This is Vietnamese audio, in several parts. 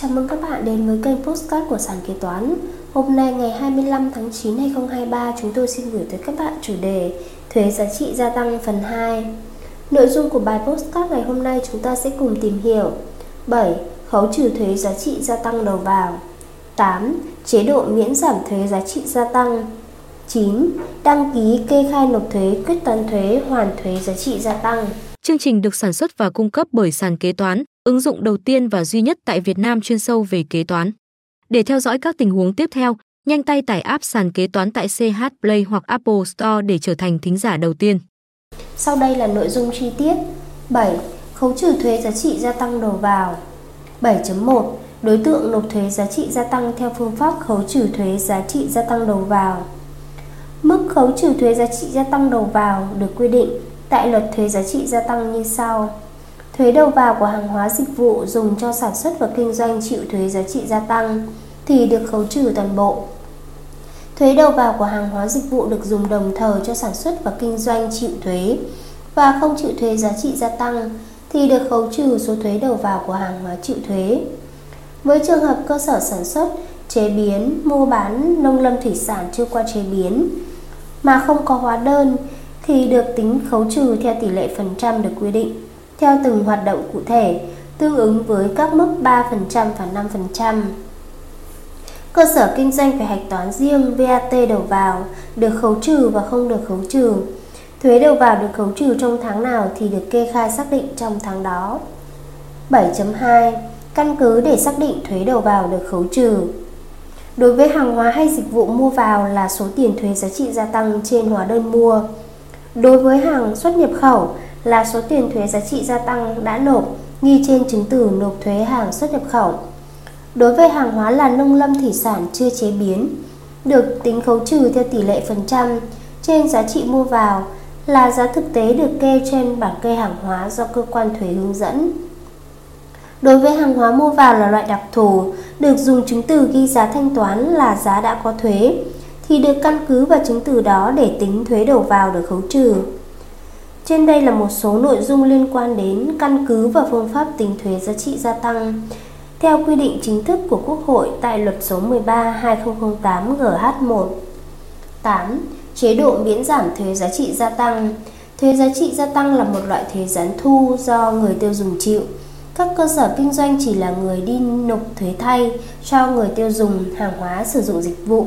Chào mừng các bạn đến với kênh Postcard của Sàn Kế Toán Hôm nay ngày 25 tháng 9 2023 chúng tôi xin gửi tới các bạn chủ đề Thuế giá trị gia tăng phần 2 Nội dung của bài Postcard ngày hôm nay chúng ta sẽ cùng tìm hiểu 7. Khấu trừ thuế giá trị gia tăng đầu vào 8. Chế độ miễn giảm thuế giá trị gia tăng 9. Đăng ký kê khai nộp thuế, quyết toán thuế, hoàn thuế giá trị gia tăng Chương trình được sản xuất và cung cấp bởi sàn kế toán, ứng dụng đầu tiên và duy nhất tại Việt Nam chuyên sâu về kế toán. Để theo dõi các tình huống tiếp theo, nhanh tay tải app sàn kế toán tại CH Play hoặc Apple Store để trở thành thính giả đầu tiên. Sau đây là nội dung chi tiết. 7. Khấu trừ thuế giá trị gia tăng đầu vào. 7.1. Đối tượng nộp thuế giá trị gia tăng theo phương pháp khấu trừ thuế giá trị gia tăng đầu vào. Mức khấu trừ thuế giá trị gia tăng đầu vào được quy định tại luật thuế giá trị gia tăng như sau. Thuế đầu vào của hàng hóa dịch vụ dùng cho sản xuất và kinh doanh chịu thuế giá trị gia tăng thì được khấu trừ toàn bộ. Thuế đầu vào của hàng hóa dịch vụ được dùng đồng thời cho sản xuất và kinh doanh chịu thuế và không chịu thuế giá trị gia tăng thì được khấu trừ số thuế đầu vào của hàng hóa chịu thuế. Với trường hợp cơ sở sản xuất, chế biến, mua bán nông lâm thủy sản chưa qua chế biến mà không có hóa đơn thì được tính khấu trừ theo tỷ lệ phần trăm được quy định theo từng hoạt động cụ thể, tương ứng với các mức 3% và 5%. Cơ sở kinh doanh phải hạch toán riêng VAT đầu vào được khấu trừ và không được khấu trừ. Thuế đầu vào được khấu trừ trong tháng nào thì được kê khai xác định trong tháng đó. 7.2. Căn cứ để xác định thuế đầu vào được khấu trừ. Đối với hàng hóa hay dịch vụ mua vào là số tiền thuế giá trị gia tăng trên hóa đơn mua. Đối với hàng xuất nhập khẩu là số tiền thuế giá trị gia tăng đã nộp ghi trên chứng từ nộp thuế hàng xuất nhập khẩu. Đối với hàng hóa là nông lâm thủy sản chưa chế biến, được tính khấu trừ theo tỷ lệ phần trăm trên giá trị mua vào là giá thực tế được kê trên bảng kê hàng hóa do cơ quan thuế hướng dẫn. Đối với hàng hóa mua vào là loại đặc thù, được dùng chứng từ ghi giá thanh toán là giá đã có thuế, thì được căn cứ vào chứng từ đó để tính thuế đầu vào được khấu trừ. Trên đây là một số nội dung liên quan đến căn cứ và phương pháp tính thuế giá trị gia tăng theo quy định chính thức của Quốc hội tại luật số 13/2008 GH1. 8. Chế độ miễn giảm thuế giá trị gia tăng. Thuế giá trị gia tăng là một loại thuế gián thu do người tiêu dùng chịu. Các cơ sở kinh doanh chỉ là người đi nộp thuế thay cho người tiêu dùng hàng hóa sử dụng dịch vụ.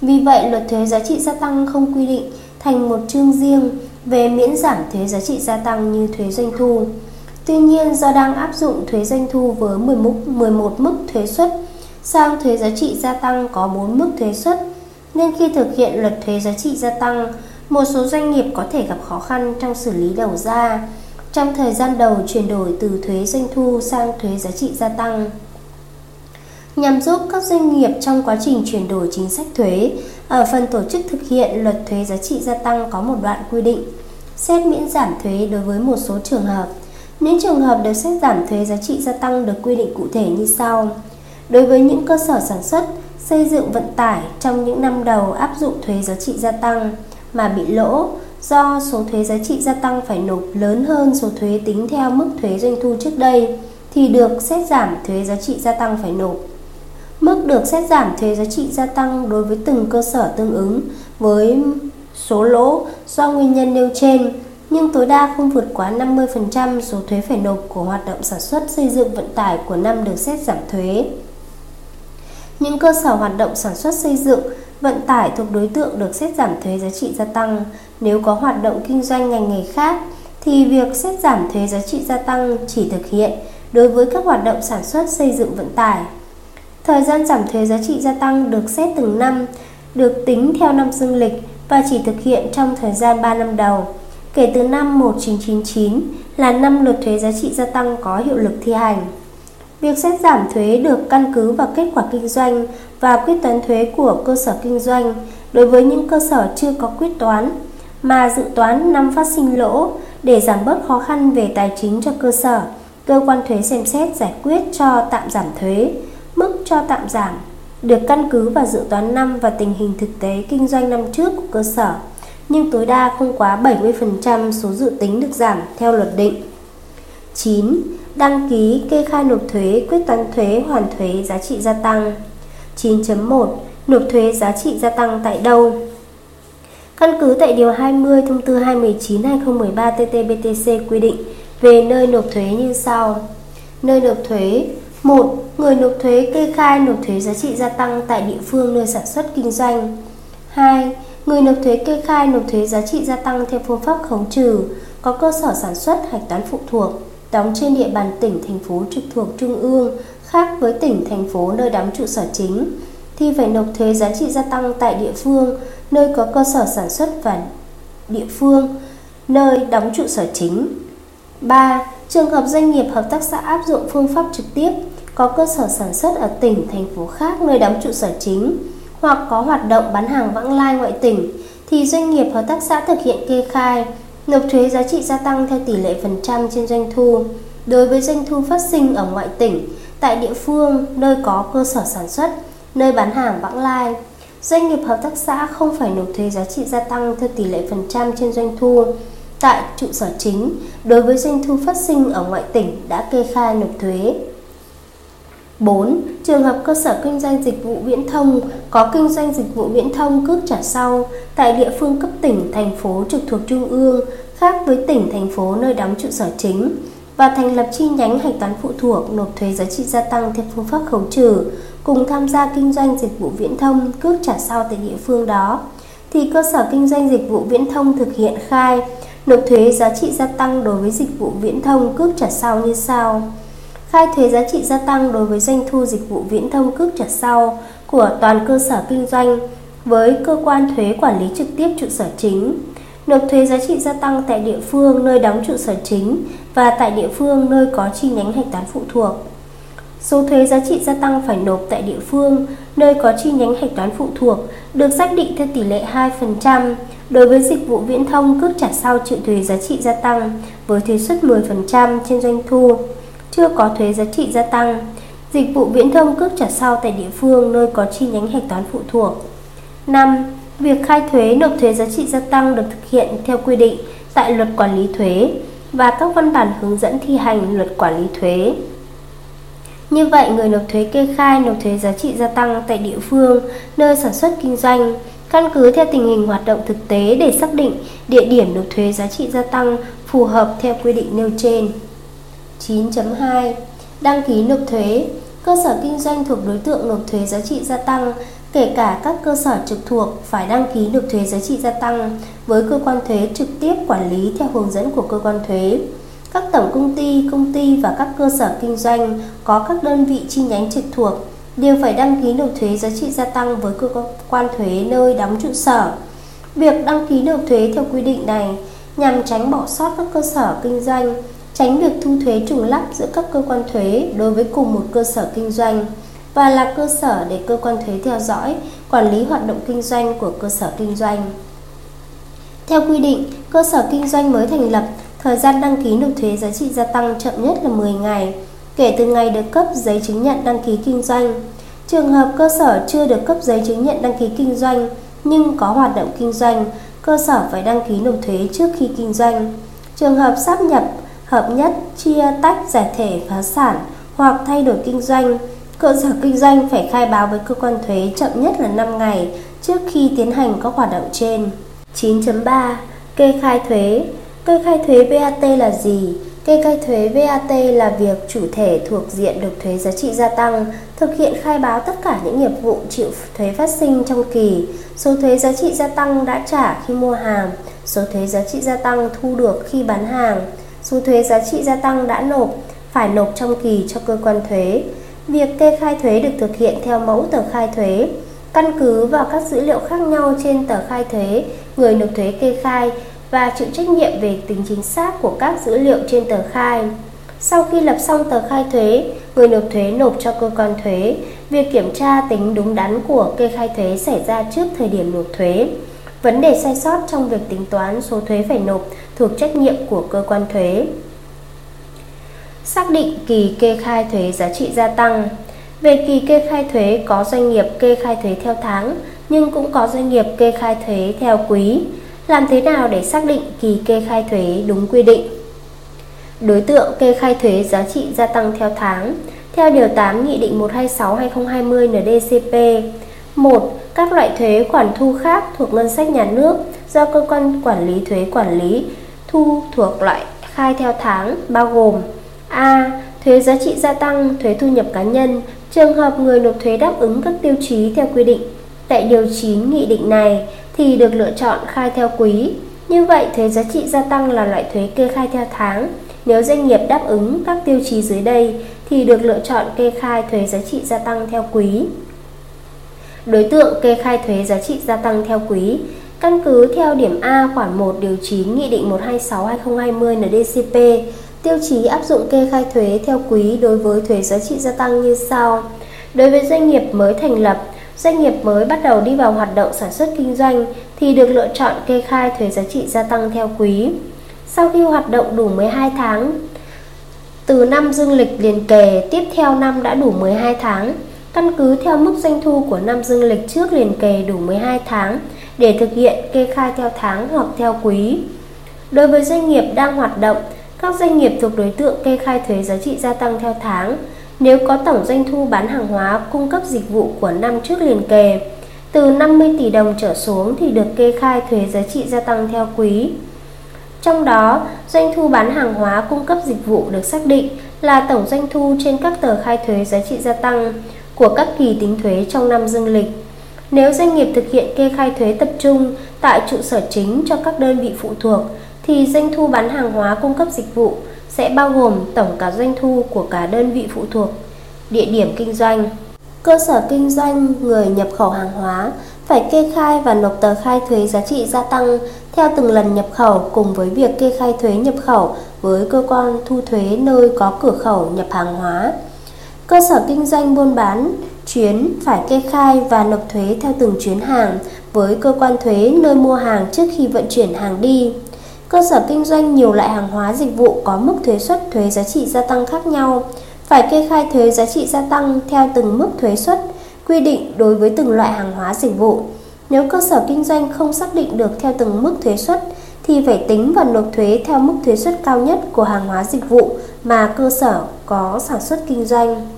Vì vậy, luật thuế giá trị gia tăng không quy định thành một chương riêng về miễn giảm thuế giá trị gia tăng như thuế doanh thu. Tuy nhiên, do đang áp dụng thuế doanh thu với 11, 11 mức thuế suất sang thuế giá trị gia tăng có 4 mức thuế suất, nên khi thực hiện luật thuế giá trị gia tăng, một số doanh nghiệp có thể gặp khó khăn trong xử lý đầu ra trong thời gian đầu chuyển đổi từ thuế doanh thu sang thuế giá trị gia tăng nhằm giúp các doanh nghiệp trong quá trình chuyển đổi chính sách thuế. Ở phần tổ chức thực hiện luật thuế giá trị gia tăng có một đoạn quy định xét miễn giảm thuế đối với một số trường hợp. Những trường hợp được xét giảm thuế giá trị gia tăng được quy định cụ thể như sau. Đối với những cơ sở sản xuất, xây dựng vận tải trong những năm đầu áp dụng thuế giá trị gia tăng mà bị lỗ do số thuế giá trị gia tăng phải nộp lớn hơn số thuế tính theo mức thuế doanh thu trước đây thì được xét giảm thuế giá trị gia tăng phải nộp. Mức được xét giảm thuế giá trị gia tăng đối với từng cơ sở tương ứng với số lỗ do nguyên nhân nêu trên, nhưng tối đa không vượt quá 50% số thuế phải nộp của hoạt động sản xuất xây dựng vận tải của năm được xét giảm thuế. Những cơ sở hoạt động sản xuất xây dựng, vận tải thuộc đối tượng được xét giảm thuế giá trị gia tăng. Nếu có hoạt động kinh doanh ngành nghề khác, thì việc xét giảm thuế giá trị gia tăng chỉ thực hiện đối với các hoạt động sản xuất xây dựng vận tải Thời gian giảm thuế giá trị gia tăng được xét từng năm, được tính theo năm dương lịch và chỉ thực hiện trong thời gian 3 năm đầu. Kể từ năm 1999 là năm luật thuế giá trị gia tăng có hiệu lực thi hành. Việc xét giảm thuế được căn cứ vào kết quả kinh doanh và quyết toán thuế của cơ sở kinh doanh đối với những cơ sở chưa có quyết toán mà dự toán năm phát sinh lỗ để giảm bớt khó khăn về tài chính cho cơ sở. Cơ quan thuế xem xét giải quyết cho tạm giảm thuế Mức cho tạm giảm được căn cứ vào dự toán năm và tình hình thực tế kinh doanh năm trước của cơ sở, nhưng tối đa không quá 70% số dự tính được giảm theo luật định. 9. Đăng ký kê khai nộp thuế, quyết toán thuế, hoàn thuế giá trị gia tăng 9.1 Nộp thuế giá trị gia tăng tại đâu? Căn cứ tại Điều 20 Thông tư 219-2013 TT-BTC quy định về nơi nộp thuế như sau Nơi nộp thuế 1. Người nộp thuế kê khai nộp thuế giá trị gia tăng tại địa phương nơi sản xuất kinh doanh 2. Người nộp thuế kê khai nộp thuế giá trị gia tăng theo phương pháp khấu trừ có cơ sở sản xuất hạch toán phụ thuộc đóng trên địa bàn tỉnh, thành phố trực thuộc trung ương khác với tỉnh, thành phố nơi đóng trụ sở chính thì phải nộp thuế giá trị gia tăng tại địa phương nơi có cơ sở sản xuất và địa phương nơi đóng trụ sở chính. 3. Trường hợp doanh nghiệp hợp tác xã áp dụng phương pháp trực tiếp có cơ sở sản xuất ở tỉnh, thành phố khác nơi đóng trụ sở chính hoặc có hoạt động bán hàng vãng lai ngoại tỉnh thì doanh nghiệp hợp tác xã thực hiện kê khai nộp thuế giá trị gia tăng theo tỷ lệ phần trăm trên doanh thu đối với doanh thu phát sinh ở ngoại tỉnh tại địa phương nơi có cơ sở sản xuất, nơi bán hàng vãng lai. Doanh nghiệp hợp tác xã không phải nộp thuế giá trị gia tăng theo tỷ lệ phần trăm trên doanh thu tại trụ sở chính đối với doanh thu phát sinh ở ngoại tỉnh đã kê khai nộp thuế. 4. Trường hợp cơ sở kinh doanh dịch vụ viễn thông có kinh doanh dịch vụ viễn thông cước trả sau tại địa phương cấp tỉnh, thành phố trực thuộc trung ương khác với tỉnh, thành phố nơi đóng trụ sở chính và thành lập chi nhánh hạch toán phụ thuộc nộp thuế giá trị gia tăng theo phương pháp khấu trừ cùng tham gia kinh doanh dịch vụ viễn thông cước trả sau tại địa phương đó thì cơ sở kinh doanh dịch vụ viễn thông thực hiện khai nộp thuế giá trị gia tăng đối với dịch vụ viễn thông cước trả sau như sau khai thuế giá trị gia tăng đối với doanh thu dịch vụ viễn thông cước trả sau của toàn cơ sở kinh doanh với cơ quan thuế quản lý trực tiếp trụ sở chính nộp thuế giá trị gia tăng tại địa phương nơi đóng trụ sở chính và tại địa phương nơi có chi nhánh hạch toán phụ thuộc. Số thuế giá trị gia tăng phải nộp tại địa phương nơi có chi nhánh hạch toán phụ thuộc được xác định theo tỷ lệ 2% đối với dịch vụ viễn thông cước trả sau chịu thuế giá trị gia tăng với thuế suất 10% trên doanh thu, chưa có thuế giá trị gia tăng. Dịch vụ viễn thông cước trả sau tại địa phương nơi có chi nhánh hạch toán phụ thuộc. 5. Việc khai thuế nộp thuế giá trị gia tăng được thực hiện theo quy định tại Luật Quản lý thuế và các văn bản hướng dẫn thi hành Luật Quản lý thuế. Như vậy, người nộp thuế kê khai nộp thuế giá trị gia tăng tại địa phương nơi sản xuất kinh doanh căn cứ theo tình hình hoạt động thực tế để xác định địa điểm nộp thuế giá trị gia tăng phù hợp theo quy định nêu trên. 9.2 Đăng ký nộp thuế Cơ sở kinh doanh thuộc đối tượng nộp thuế giá trị gia tăng kể cả các cơ sở trực thuộc phải đăng ký nộp thuế giá trị gia tăng với cơ quan thuế trực tiếp quản lý theo hướng dẫn của cơ quan thuế. Các tổng công ty, công ty và các cơ sở kinh doanh có các đơn vị chi nhánh trực thuộc đều phải đăng ký nộp thuế giá trị gia tăng với cơ quan thuế nơi đóng trụ sở. Việc đăng ký nộp thuế theo quy định này nhằm tránh bỏ sót các cơ sở kinh doanh, tránh việc thu thuế trùng lắp giữa các cơ quan thuế đối với cùng một cơ sở kinh doanh và là cơ sở để cơ quan thuế theo dõi, quản lý hoạt động kinh doanh của cơ sở kinh doanh. Theo quy định, cơ sở kinh doanh mới thành lập, thời gian đăng ký nộp thuế giá trị gia tăng chậm nhất là 10 ngày, kể từ ngày được cấp giấy chứng nhận đăng ký kinh doanh. Trường hợp cơ sở chưa được cấp giấy chứng nhận đăng ký kinh doanh nhưng có hoạt động kinh doanh, cơ sở phải đăng ký nộp thuế trước khi kinh doanh. Trường hợp sáp nhập, hợp nhất, chia tách, giải thể, phá sản hoặc thay đổi kinh doanh, Cơ sở kinh doanh phải khai báo với cơ quan thuế chậm nhất là 5 ngày trước khi tiến hành các hoạt động trên. 9.3. Kê khai thuế Kê khai thuế VAT là gì? Kê khai thuế VAT là việc chủ thể thuộc diện nộp thuế giá trị gia tăng thực hiện khai báo tất cả những nghiệp vụ chịu thuế phát sinh trong kỳ, số thuế giá trị gia tăng đã trả khi mua hàng, số thuế giá trị gia tăng thu được khi bán hàng, số thuế giá trị gia tăng đã nộp phải nộp trong kỳ cho cơ quan thuế, Việc kê khai thuế được thực hiện theo mẫu tờ khai thuế. Căn cứ vào các dữ liệu khác nhau trên tờ khai thuế, người nộp thuế kê khai và chịu trách nhiệm về tính chính xác của các dữ liệu trên tờ khai. Sau khi lập xong tờ khai thuế, người nộp thuế nộp cho cơ quan thuế. Việc kiểm tra tính đúng đắn của kê khai thuế xảy ra trước thời điểm nộp thuế. Vấn đề sai sót trong việc tính toán số thuế phải nộp thuộc trách nhiệm của cơ quan thuế. Xác định kỳ kê khai thuế giá trị gia tăng Về kỳ kê khai thuế có doanh nghiệp kê khai thuế theo tháng Nhưng cũng có doanh nghiệp kê khai thuế theo quý làm thế nào để xác định kỳ kê khai thuế đúng quy định Đối tượng kê khai thuế giá trị gia tăng theo tháng theo Điều 8 Nghị định 126-2020 NDCP 1. Các loại thuế khoản thu khác thuộc ngân sách nhà nước do cơ quan quản lý thuế quản lý thu thuộc loại khai theo tháng bao gồm A. Thuế giá trị gia tăng, thuế thu nhập cá nhân Trường hợp người nộp thuế đáp ứng các tiêu chí theo quy định tại Điều 9 Nghị định này thì được lựa chọn khai theo quý. Như vậy, thuế giá trị gia tăng là loại thuế kê khai theo tháng. Nếu doanh nghiệp đáp ứng các tiêu chí dưới đây thì được lựa chọn kê khai thuế giá trị gia tăng theo quý. Đối tượng kê khai thuế giá trị gia tăng theo quý Căn cứ theo điểm A khoản 1 điều 9 Nghị định 126-2020 NDCP, tiêu chí áp dụng kê khai thuế theo quý đối với thuế giá trị gia tăng như sau. Đối với doanh nghiệp mới thành lập, doanh nghiệp mới bắt đầu đi vào hoạt động sản xuất kinh doanh thì được lựa chọn kê khai thuế giá trị gia tăng theo quý. Sau khi hoạt động đủ 12 tháng, từ năm dương lịch liền kề tiếp theo năm đã đủ 12 tháng, căn cứ theo mức doanh thu của năm dương lịch trước liền kề đủ 12 tháng để thực hiện kê khai theo tháng hoặc theo quý. Đối với doanh nghiệp đang hoạt động, các doanh nghiệp thuộc đối tượng kê khai thuế giá trị gia tăng theo tháng nếu có tổng doanh thu bán hàng hóa cung cấp dịch vụ của năm trước liền kề từ 50 tỷ đồng trở xuống thì được kê khai thuế giá trị gia tăng theo quý. Trong đó, doanh thu bán hàng hóa cung cấp dịch vụ được xác định là tổng doanh thu trên các tờ khai thuế giá trị gia tăng của các kỳ tính thuế trong năm dương lịch. Nếu doanh nghiệp thực hiện kê khai thuế tập trung tại trụ sở chính cho các đơn vị phụ thuộc thì doanh thu bán hàng hóa cung cấp dịch vụ sẽ bao gồm tổng cả doanh thu của cả đơn vị phụ thuộc, địa điểm kinh doanh. Cơ sở kinh doanh người nhập khẩu hàng hóa phải kê khai và nộp tờ khai thuế giá trị gia tăng theo từng lần nhập khẩu cùng với việc kê khai thuế nhập khẩu với cơ quan thu thuế nơi có cửa khẩu nhập hàng hóa. Cơ sở kinh doanh buôn bán chuyến phải kê khai và nộp thuế theo từng chuyến hàng với cơ quan thuế nơi mua hàng trước khi vận chuyển hàng đi. Cơ sở kinh doanh nhiều loại hàng hóa dịch vụ có mức thuế suất thuế giá trị gia tăng khác nhau, phải kê khai thuế giá trị gia tăng theo từng mức thuế suất quy định đối với từng loại hàng hóa dịch vụ. Nếu cơ sở kinh doanh không xác định được theo từng mức thuế suất thì phải tính và nộp thuế theo mức thuế suất cao nhất của hàng hóa dịch vụ mà cơ sở có sản xuất kinh doanh.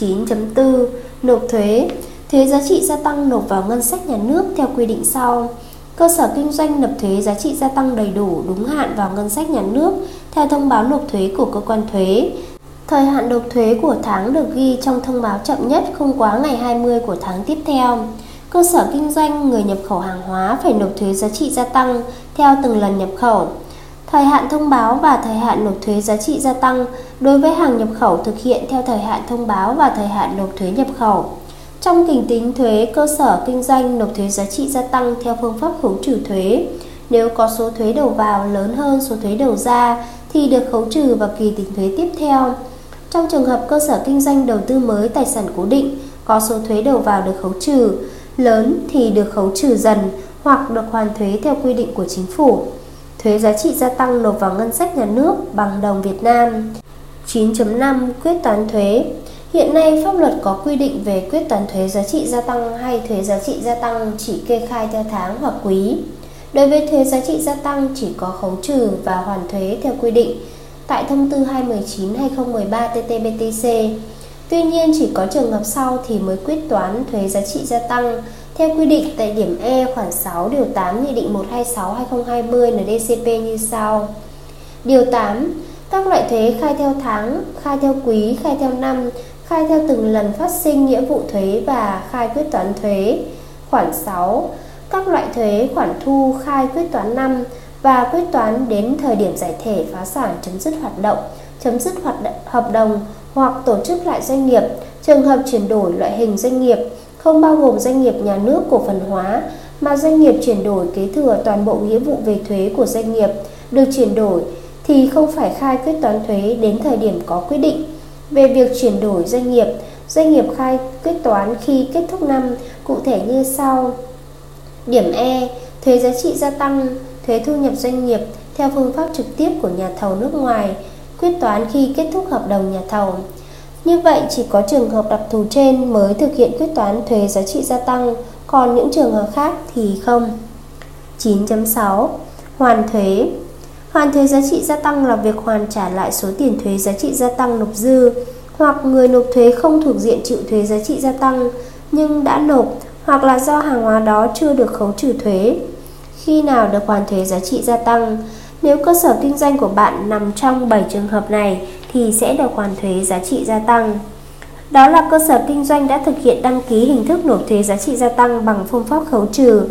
9.4 Nộp thuế Thuế giá trị gia tăng nộp vào ngân sách nhà nước theo quy định sau Cơ sở kinh doanh nộp thuế giá trị gia tăng đầy đủ, đúng hạn vào ngân sách nhà nước theo thông báo nộp thuế của cơ quan thuế. Thời hạn nộp thuế của tháng được ghi trong thông báo chậm nhất không quá ngày 20 của tháng tiếp theo. Cơ sở kinh doanh người nhập khẩu hàng hóa phải nộp thuế giá trị gia tăng theo từng lần nhập khẩu. Thời hạn thông báo và thời hạn nộp thuế giá trị gia tăng đối với hàng nhập khẩu thực hiện theo thời hạn thông báo và thời hạn nộp thuế nhập khẩu. Trong kỳ tính thuế, cơ sở kinh doanh nộp thuế giá trị gia tăng theo phương pháp khấu trừ thuế. Nếu có số thuế đầu vào lớn hơn số thuế đầu ra thì được khấu trừ vào kỳ tính thuế tiếp theo. Trong trường hợp cơ sở kinh doanh đầu tư mới tài sản cố định có số thuế đầu vào được khấu trừ lớn thì được khấu trừ dần hoặc được hoàn thuế theo quy định của chính phủ. Thuế giá trị gia tăng nộp vào ngân sách nhà nước bằng đồng Việt Nam. 9.5 Quyết toán thuế Hiện nay pháp luật có quy định về quyết toán thuế giá trị gia tăng hay thuế giá trị gia tăng chỉ kê khai theo tháng hoặc quý. Đối với thuế giá trị gia tăng chỉ có khấu trừ và hoàn thuế theo quy định tại thông tư 219/2013 TT-BTC. Tuy nhiên chỉ có trường hợp sau thì mới quyết toán thuế giá trị gia tăng theo quy định tại điểm E khoản 6 điều 8 Nghị định 126/2020 NDCP như sau. Điều 8 các loại thuế khai theo tháng, khai theo quý, khai theo năm khai theo từng lần phát sinh nghĩa vụ thuế và khai quyết toán thuế. Khoản 6. Các loại thuế khoản thu khai quyết toán năm và quyết toán đến thời điểm giải thể phá sản chấm dứt hoạt động, chấm dứt hoạt động, hợp đồng hoặc tổ chức lại doanh nghiệp, trường hợp chuyển đổi loại hình doanh nghiệp không bao gồm doanh nghiệp nhà nước cổ phần hóa mà doanh nghiệp chuyển đổi kế thừa toàn bộ nghĩa vụ về thuế của doanh nghiệp được chuyển đổi thì không phải khai quyết toán thuế đến thời điểm có quyết định về việc chuyển đổi doanh nghiệp, doanh nghiệp khai quyết toán khi kết thúc năm cụ thể như sau. Điểm E, thuế giá trị gia tăng, thuế thu nhập doanh nghiệp theo phương pháp trực tiếp của nhà thầu nước ngoài, quyết toán khi kết thúc hợp đồng nhà thầu. Như vậy chỉ có trường hợp đặc thù trên mới thực hiện quyết toán thuế giá trị gia tăng, còn những trường hợp khác thì không. 9.6 Hoàn thuế Hoàn thuế giá trị gia tăng là việc hoàn trả lại số tiền thuế giá trị gia tăng nộp dư, hoặc người nộp thuế không thuộc diện chịu thuế giá trị gia tăng nhưng đã nộp, hoặc là do hàng hóa đó chưa được khấu trừ thuế. Khi nào được hoàn thuế giá trị gia tăng? Nếu cơ sở kinh doanh của bạn nằm trong 7 trường hợp này thì sẽ được hoàn thuế giá trị gia tăng. Đó là cơ sở kinh doanh đã thực hiện đăng ký hình thức nộp thuế giá trị gia tăng bằng phương pháp khấu trừ,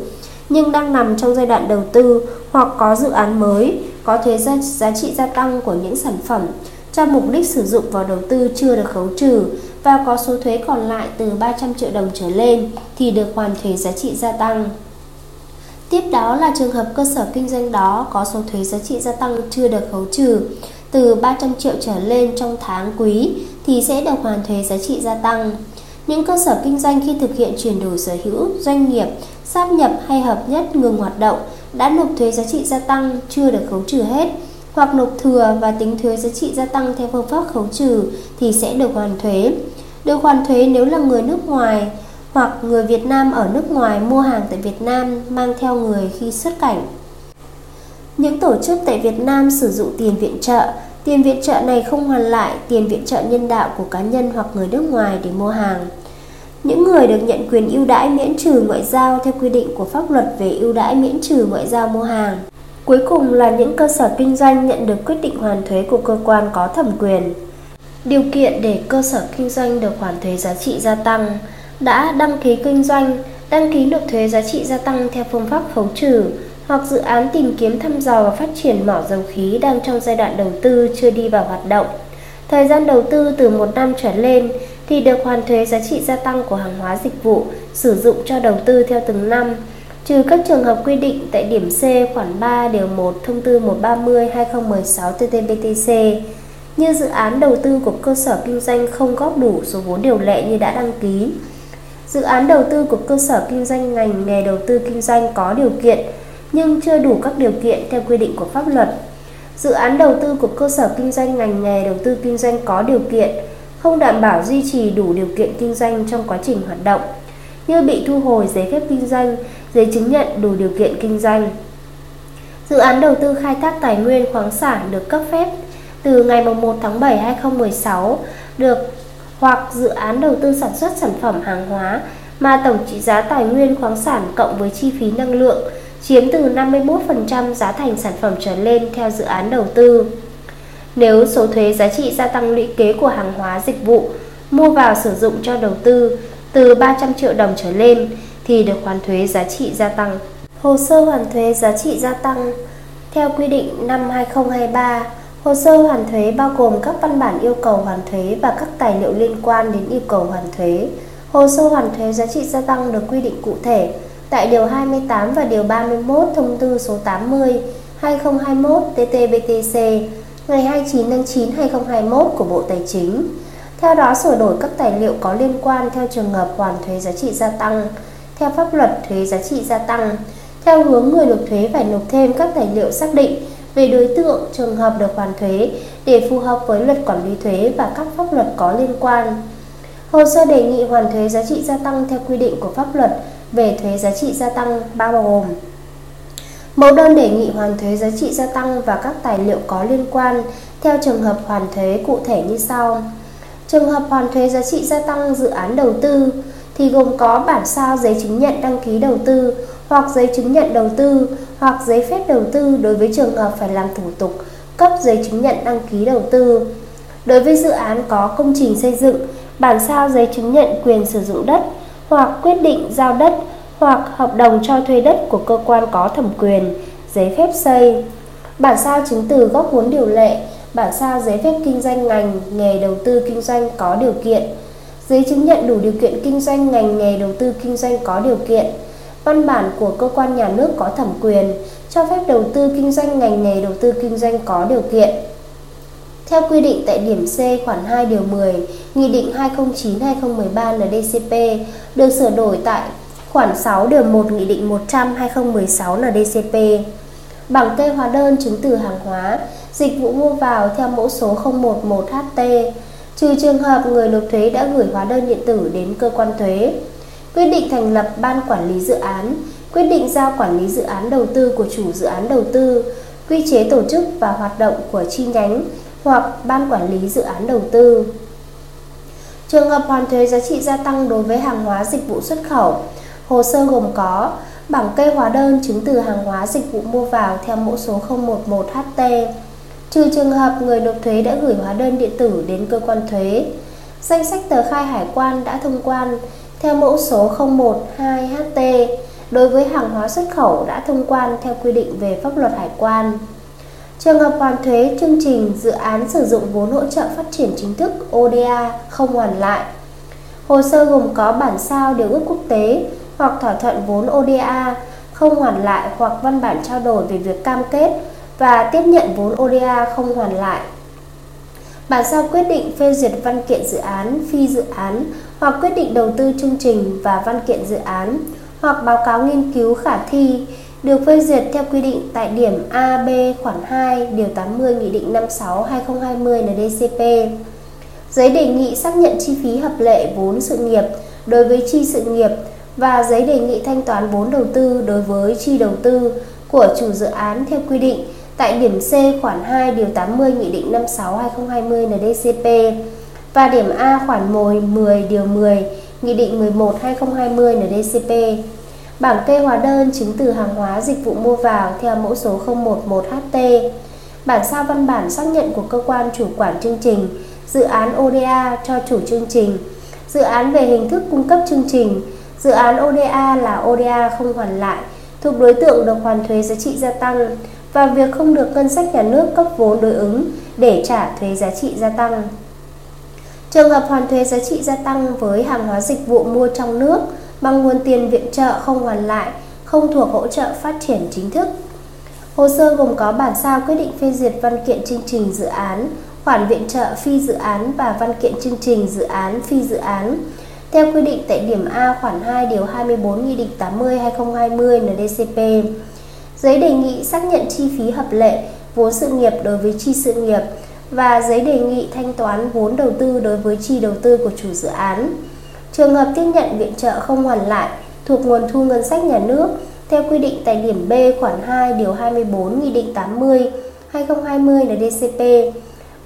nhưng đang nằm trong giai đoạn đầu tư hoặc có dự án mới có thuế giá, giá trị gia tăng của những sản phẩm cho mục đích sử dụng vào đầu tư chưa được khấu trừ và có số thuế còn lại từ 300 triệu đồng trở lên thì được hoàn thuế giá trị gia tăng. Tiếp đó là trường hợp cơ sở kinh doanh đó có số thuế giá trị gia tăng chưa được khấu trừ từ 300 triệu trở lên trong tháng quý thì sẽ được hoàn thuế giá trị gia tăng. Những cơ sở kinh doanh khi thực hiện chuyển đổi sở hữu, doanh nghiệp, sáp nhập hay hợp nhất ngừng hoạt động đã nộp thuế giá trị gia tăng chưa được khấu trừ hết hoặc nộp thừa và tính thuế giá trị gia tăng theo phương pháp khấu trừ thì sẽ được hoàn thuế. Được hoàn thuế nếu là người nước ngoài hoặc người Việt Nam ở nước ngoài mua hàng tại Việt Nam mang theo người khi xuất cảnh. Những tổ chức tại Việt Nam sử dụng tiền viện trợ, tiền viện trợ này không hoàn lại tiền viện trợ nhân đạo của cá nhân hoặc người nước ngoài để mua hàng. Những người được nhận quyền ưu đãi miễn trừ ngoại giao theo quy định của pháp luật về ưu đãi miễn trừ ngoại giao mua hàng. Cuối cùng là những cơ sở kinh doanh nhận được quyết định hoàn thuế của cơ quan có thẩm quyền. Điều kiện để cơ sở kinh doanh được hoàn thuế giá trị gia tăng đã đăng ký kinh doanh, đăng ký nộp thuế giá trị gia tăng theo phương pháp khấu trừ hoặc dự án tìm kiếm thăm dò và phát triển mỏ dầu khí đang trong giai đoạn đầu tư chưa đi vào hoạt động. Thời gian đầu tư từ một năm trở lên thì được hoàn thuế giá trị gia tăng của hàng hóa dịch vụ sử dụng cho đầu tư theo từng năm, trừ các trường hợp quy định tại điểm C khoản 3 điều 1 thông tư 130/2016 TT-BTC như dự án đầu tư của cơ sở kinh doanh không góp đủ số vốn điều lệ như đã đăng ký. Dự án đầu tư của cơ sở kinh doanh ngành nghề đầu tư kinh doanh có điều kiện, nhưng chưa đủ các điều kiện theo quy định của pháp luật. Dự án đầu tư của cơ sở kinh doanh ngành nghề đầu tư kinh doanh có điều kiện không đảm bảo duy trì đủ điều kiện kinh doanh trong quá trình hoạt động như bị thu hồi giấy phép kinh doanh, giấy chứng nhận đủ điều kiện kinh doanh. Dự án đầu tư khai thác tài nguyên khoáng sản được cấp phép từ ngày 1 tháng 7 2016 được hoặc dự án đầu tư sản xuất sản phẩm hàng hóa mà tổng trị giá tài nguyên khoáng sản cộng với chi phí năng lượng chiếm từ 51% giá thành sản phẩm trở lên theo dự án đầu tư. Nếu số thuế giá trị gia tăng lũy kế của hàng hóa dịch vụ mua vào sử dụng cho đầu tư từ 300 triệu đồng trở lên thì được hoàn thuế giá trị gia tăng. Hồ sơ hoàn thuế giá trị gia tăng theo quy định năm 2023, hồ sơ hoàn thuế bao gồm các văn bản yêu cầu hoàn thuế và các tài liệu liên quan đến yêu cầu hoàn thuế. Hồ sơ hoàn thuế giá trị gia tăng được quy định cụ thể tại điều 28 và điều 31 thông tư số 80 2021 TT-BTC ngày 29 tháng 9 2021 của Bộ Tài chính. Theo đó, sửa đổi các tài liệu có liên quan theo trường hợp hoàn thuế giá trị gia tăng, theo pháp luật thuế giá trị gia tăng. Theo hướng người nộp thuế phải nộp thêm các tài liệu xác định về đối tượng, trường hợp được hoàn thuế để phù hợp với luật quản lý thuế và các pháp luật có liên quan. Hồ sơ đề nghị hoàn thuế giá trị gia tăng theo quy định của pháp luật về thuế giá trị gia tăng bao gồm Mẫu đơn đề nghị hoàn thuế giá trị gia tăng và các tài liệu có liên quan theo trường hợp hoàn thuế cụ thể như sau. Trường hợp hoàn thuế giá trị gia tăng dự án đầu tư thì gồm có bản sao giấy chứng nhận đăng ký đầu tư hoặc giấy chứng nhận đầu tư hoặc giấy phép đầu tư đối với trường hợp phải làm thủ tục cấp giấy chứng nhận đăng ký đầu tư. Đối với dự án có công trình xây dựng, bản sao giấy chứng nhận quyền sử dụng đất hoặc quyết định giao đất hoặc hợp đồng cho thuê đất của cơ quan có thẩm quyền, giấy phép xây, bản sao chứng từ góp vốn điều lệ, bản sao giấy phép kinh doanh ngành nghề đầu tư kinh doanh có điều kiện, giấy chứng nhận đủ điều kiện kinh doanh ngành nghề đầu tư kinh doanh có điều kiện, văn bản của cơ quan nhà nước có thẩm quyền cho phép đầu tư kinh doanh ngành nghề đầu tư kinh doanh có điều kiện. Theo quy định tại điểm C khoản 2 điều 10, Nghị định 209/2013 NDCP được sửa đổi tại khoản 6 điều 1 Nghị định 100/2016 NDCP. Bảng kê hóa đơn chứng từ hàng hóa, dịch vụ mua vào theo mẫu số 011HT, trừ trường hợp người nộp thuế đã gửi hóa đơn điện tử đến cơ quan thuế. Quyết định thành lập ban quản lý dự án, quyết định giao quản lý dự án đầu tư của chủ dự án đầu tư, quy chế tổ chức và hoạt động của chi nhánh hoặc ban quản lý dự án đầu tư. Trường hợp hoàn thuế giá trị gia tăng đối với hàng hóa dịch vụ xuất khẩu, hồ sơ gồm có bảng kê hóa đơn chứng từ hàng hóa dịch vụ mua vào theo mẫu số 011HT, trừ trường hợp người nộp thuế đã gửi hóa đơn điện tử đến cơ quan thuế, danh sách tờ khai hải quan đã thông quan theo mẫu số 012HT đối với hàng hóa xuất khẩu đã thông quan theo quy định về pháp luật hải quan. Trường hợp hoàn thuế chương trình dự án sử dụng vốn hỗ trợ phát triển chính thức ODA không hoàn lại. Hồ sơ gồm có bản sao điều ước quốc tế hoặc thỏa thuận vốn ODA không hoàn lại hoặc văn bản trao đổi về việc cam kết và tiếp nhận vốn ODA không hoàn lại. Bản sao quyết định phê duyệt văn kiện dự án, phi dự án hoặc quyết định đầu tư chương trình và văn kiện dự án hoặc báo cáo nghiên cứu khả thi được phê duyệt theo quy định tại điểm A, B khoản 2 điều 80 Nghị định 56/2020 NDCP. Giấy đề nghị xác nhận chi phí hợp lệ vốn sự nghiệp đối với chi sự nghiệp và giấy đề nghị thanh toán vốn đầu tư đối với chi đầu tư của chủ dự án theo quy định tại điểm C khoản 2 điều 80 Nghị định 56/2020 NDCP và điểm A khoản 10 10 điều 10 Nghị định 11/2020 NDCP. Bảng kê hóa đơn chứng từ hàng hóa dịch vụ mua vào theo mẫu số 011HT. Bản sao văn bản xác nhận của cơ quan chủ quản chương trình, dự án ODA cho chủ chương trình, dự án về hình thức cung cấp chương trình, dự án ODA là ODA không hoàn lại, thuộc đối tượng được hoàn thuế giá trị gia tăng và việc không được ngân sách nhà nước cấp vốn đối ứng để trả thuế giá trị gia tăng. Trường hợp hoàn thuế giá trị gia tăng với hàng hóa dịch vụ mua trong nước bằng nguồn tiền viện trợ không hoàn lại, không thuộc hỗ trợ phát triển chính thức. Hồ sơ gồm có bản sao quyết định phê duyệt văn kiện chương trình dự án, khoản viện trợ phi dự án và văn kiện chương trình dự án phi dự án theo quy định tại điểm A khoản 2 điều 24 Nghị định 80 2020 NDCP. Giấy đề nghị xác nhận chi phí hợp lệ, vốn sự nghiệp đối với chi sự nghiệp và giấy đề nghị thanh toán vốn đầu tư đối với chi đầu tư của chủ dự án. Trường hợp tiếp nhận viện trợ không hoàn lại thuộc nguồn thu ngân sách nhà nước theo quy định tại điểm B khoản 2 điều 24 Nghị định 80 2020 NDCP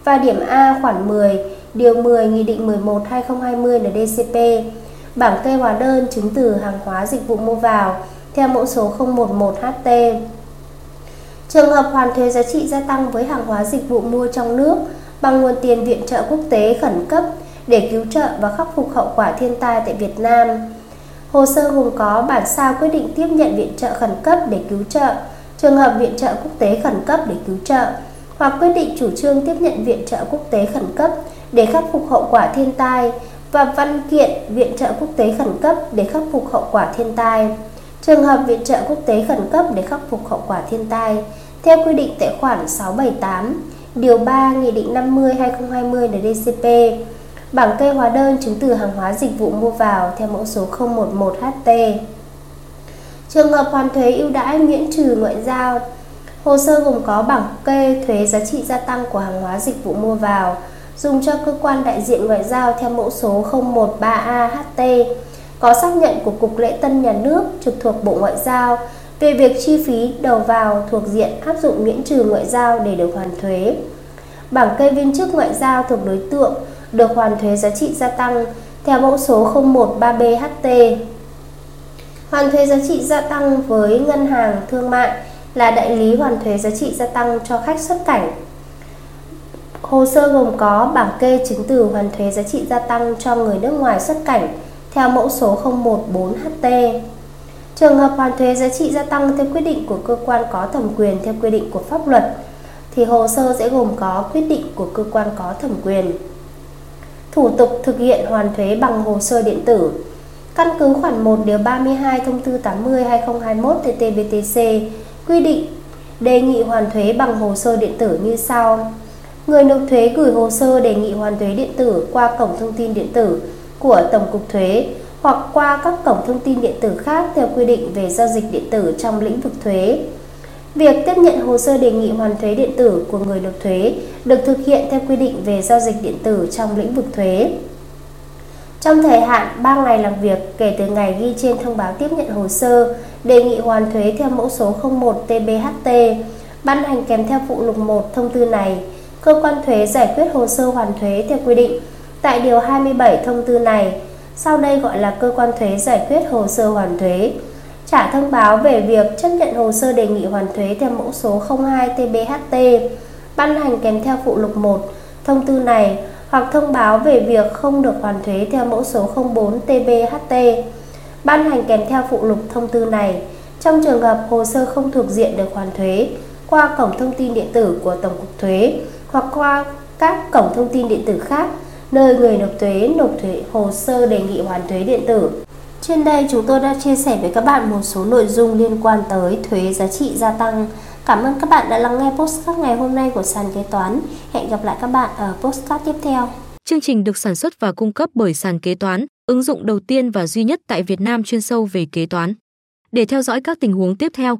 và điểm A khoản 10 điều 10 Nghị định 11 2020 NDCP. Bảng kê hóa đơn chứng từ hàng hóa dịch vụ mua vào theo mẫu số 011HT. Trường hợp hoàn thuế giá trị gia tăng với hàng hóa dịch vụ mua trong nước bằng nguồn tiền viện trợ quốc tế khẩn cấp để cứu trợ và khắc phục hậu quả thiên tai tại Việt Nam. Hồ sơ gồm có bản sao quyết định tiếp nhận viện trợ khẩn cấp để cứu trợ, trường hợp viện trợ quốc tế khẩn cấp để cứu trợ, hoặc quyết định chủ trương tiếp nhận viện trợ quốc tế khẩn cấp để khắc phục hậu quả thiên tai và văn kiện viện trợ quốc tế khẩn cấp để khắc phục hậu quả thiên tai. Trường hợp viện trợ quốc tế khẩn cấp để khắc phục hậu quả thiên tai, theo quy định tại khoản 678 điều 3 Nghị định 50 2020 NDCP bảng kê hóa đơn chứng từ hàng hóa dịch vụ mua vào theo mẫu số 011HT. Trường hợp hoàn thuế ưu đãi miễn trừ ngoại giao, Hồ sơ gồm có bảng kê thuế giá trị gia tăng của hàng hóa dịch vụ mua vào dùng cho cơ quan đại diện ngoại giao theo mẫu số 013AHT có xác nhận của Cục Lễ tân Nhà nước trực thuộc Bộ Ngoại giao về việc chi phí đầu vào thuộc diện áp dụng miễn trừ ngoại giao để được hoàn thuế. Bảng kê viên chức ngoại giao thuộc đối tượng được hoàn thuế giá trị gia tăng theo mẫu số 013BHT. Hoàn thuế giá trị gia tăng với ngân hàng, thương mại là đại lý hoàn thuế giá trị gia tăng cho khách xuất cảnh. Hồ sơ gồm có bảng kê chứng từ hoàn thuế giá trị gia tăng cho người nước ngoài xuất cảnh theo mẫu số 014HT. Trường hợp hoàn thuế giá trị gia tăng theo quyết định của cơ quan có thẩm quyền theo quy định của pháp luật, thì hồ sơ sẽ gồm có quyết định của cơ quan có thẩm quyền. Thủ tục thực hiện hoàn thuế bằng hồ sơ điện tử Căn cứ khoản 1 điều 32 thông tư 80 2021 TT-BTC quy định đề nghị hoàn thuế bằng hồ sơ điện tử như sau. Người nộp thuế gửi hồ sơ đề nghị hoàn thuế điện tử qua cổng thông tin điện tử của Tổng cục Thuế hoặc qua các cổng thông tin điện tử khác theo quy định về giao dịch điện tử trong lĩnh vực thuế. Việc tiếp nhận hồ sơ đề nghị hoàn thuế điện tử của người nộp thuế được thực hiện theo quy định về giao dịch điện tử trong lĩnh vực thuế. Trong thời hạn 3 ngày làm việc kể từ ngày ghi trên thông báo tiếp nhận hồ sơ đề nghị hoàn thuế theo mẫu số 01 TBHT, ban hành kèm theo phụ lục 1 thông tư này. Cơ quan thuế giải quyết hồ sơ hoàn thuế theo quy định tại điều 27 thông tư này, sau đây gọi là cơ quan thuế giải quyết hồ sơ hoàn thuế. Trả thông báo về việc chấp nhận hồ sơ đề nghị hoàn thuế theo mẫu số 02 TBHT, ban hành kèm theo phụ lục 1 thông tư này hoặc thông báo về việc không được hoàn thuế theo mẫu số 04 TBHT, ban hành kèm theo phụ lục thông tư này trong trường hợp hồ sơ không thuộc diện được hoàn thuế qua cổng thông tin điện tử của Tổng cục Thuế hoặc qua các cổng thông tin điện tử khác nơi người nộp thuế nộp thuế hồ sơ đề nghị hoàn thuế điện tử. Trên đây chúng tôi đã chia sẻ với các bạn một số nội dung liên quan tới thuế giá trị gia tăng. Cảm ơn các bạn đã lắng nghe postcard ngày hôm nay của sàn kế toán. Hẹn gặp lại các bạn ở postcard tiếp theo. Chương trình được sản xuất và cung cấp bởi sàn kế toán, ứng dụng đầu tiên và duy nhất tại Việt Nam chuyên sâu về kế toán. Để theo dõi các tình huống tiếp theo,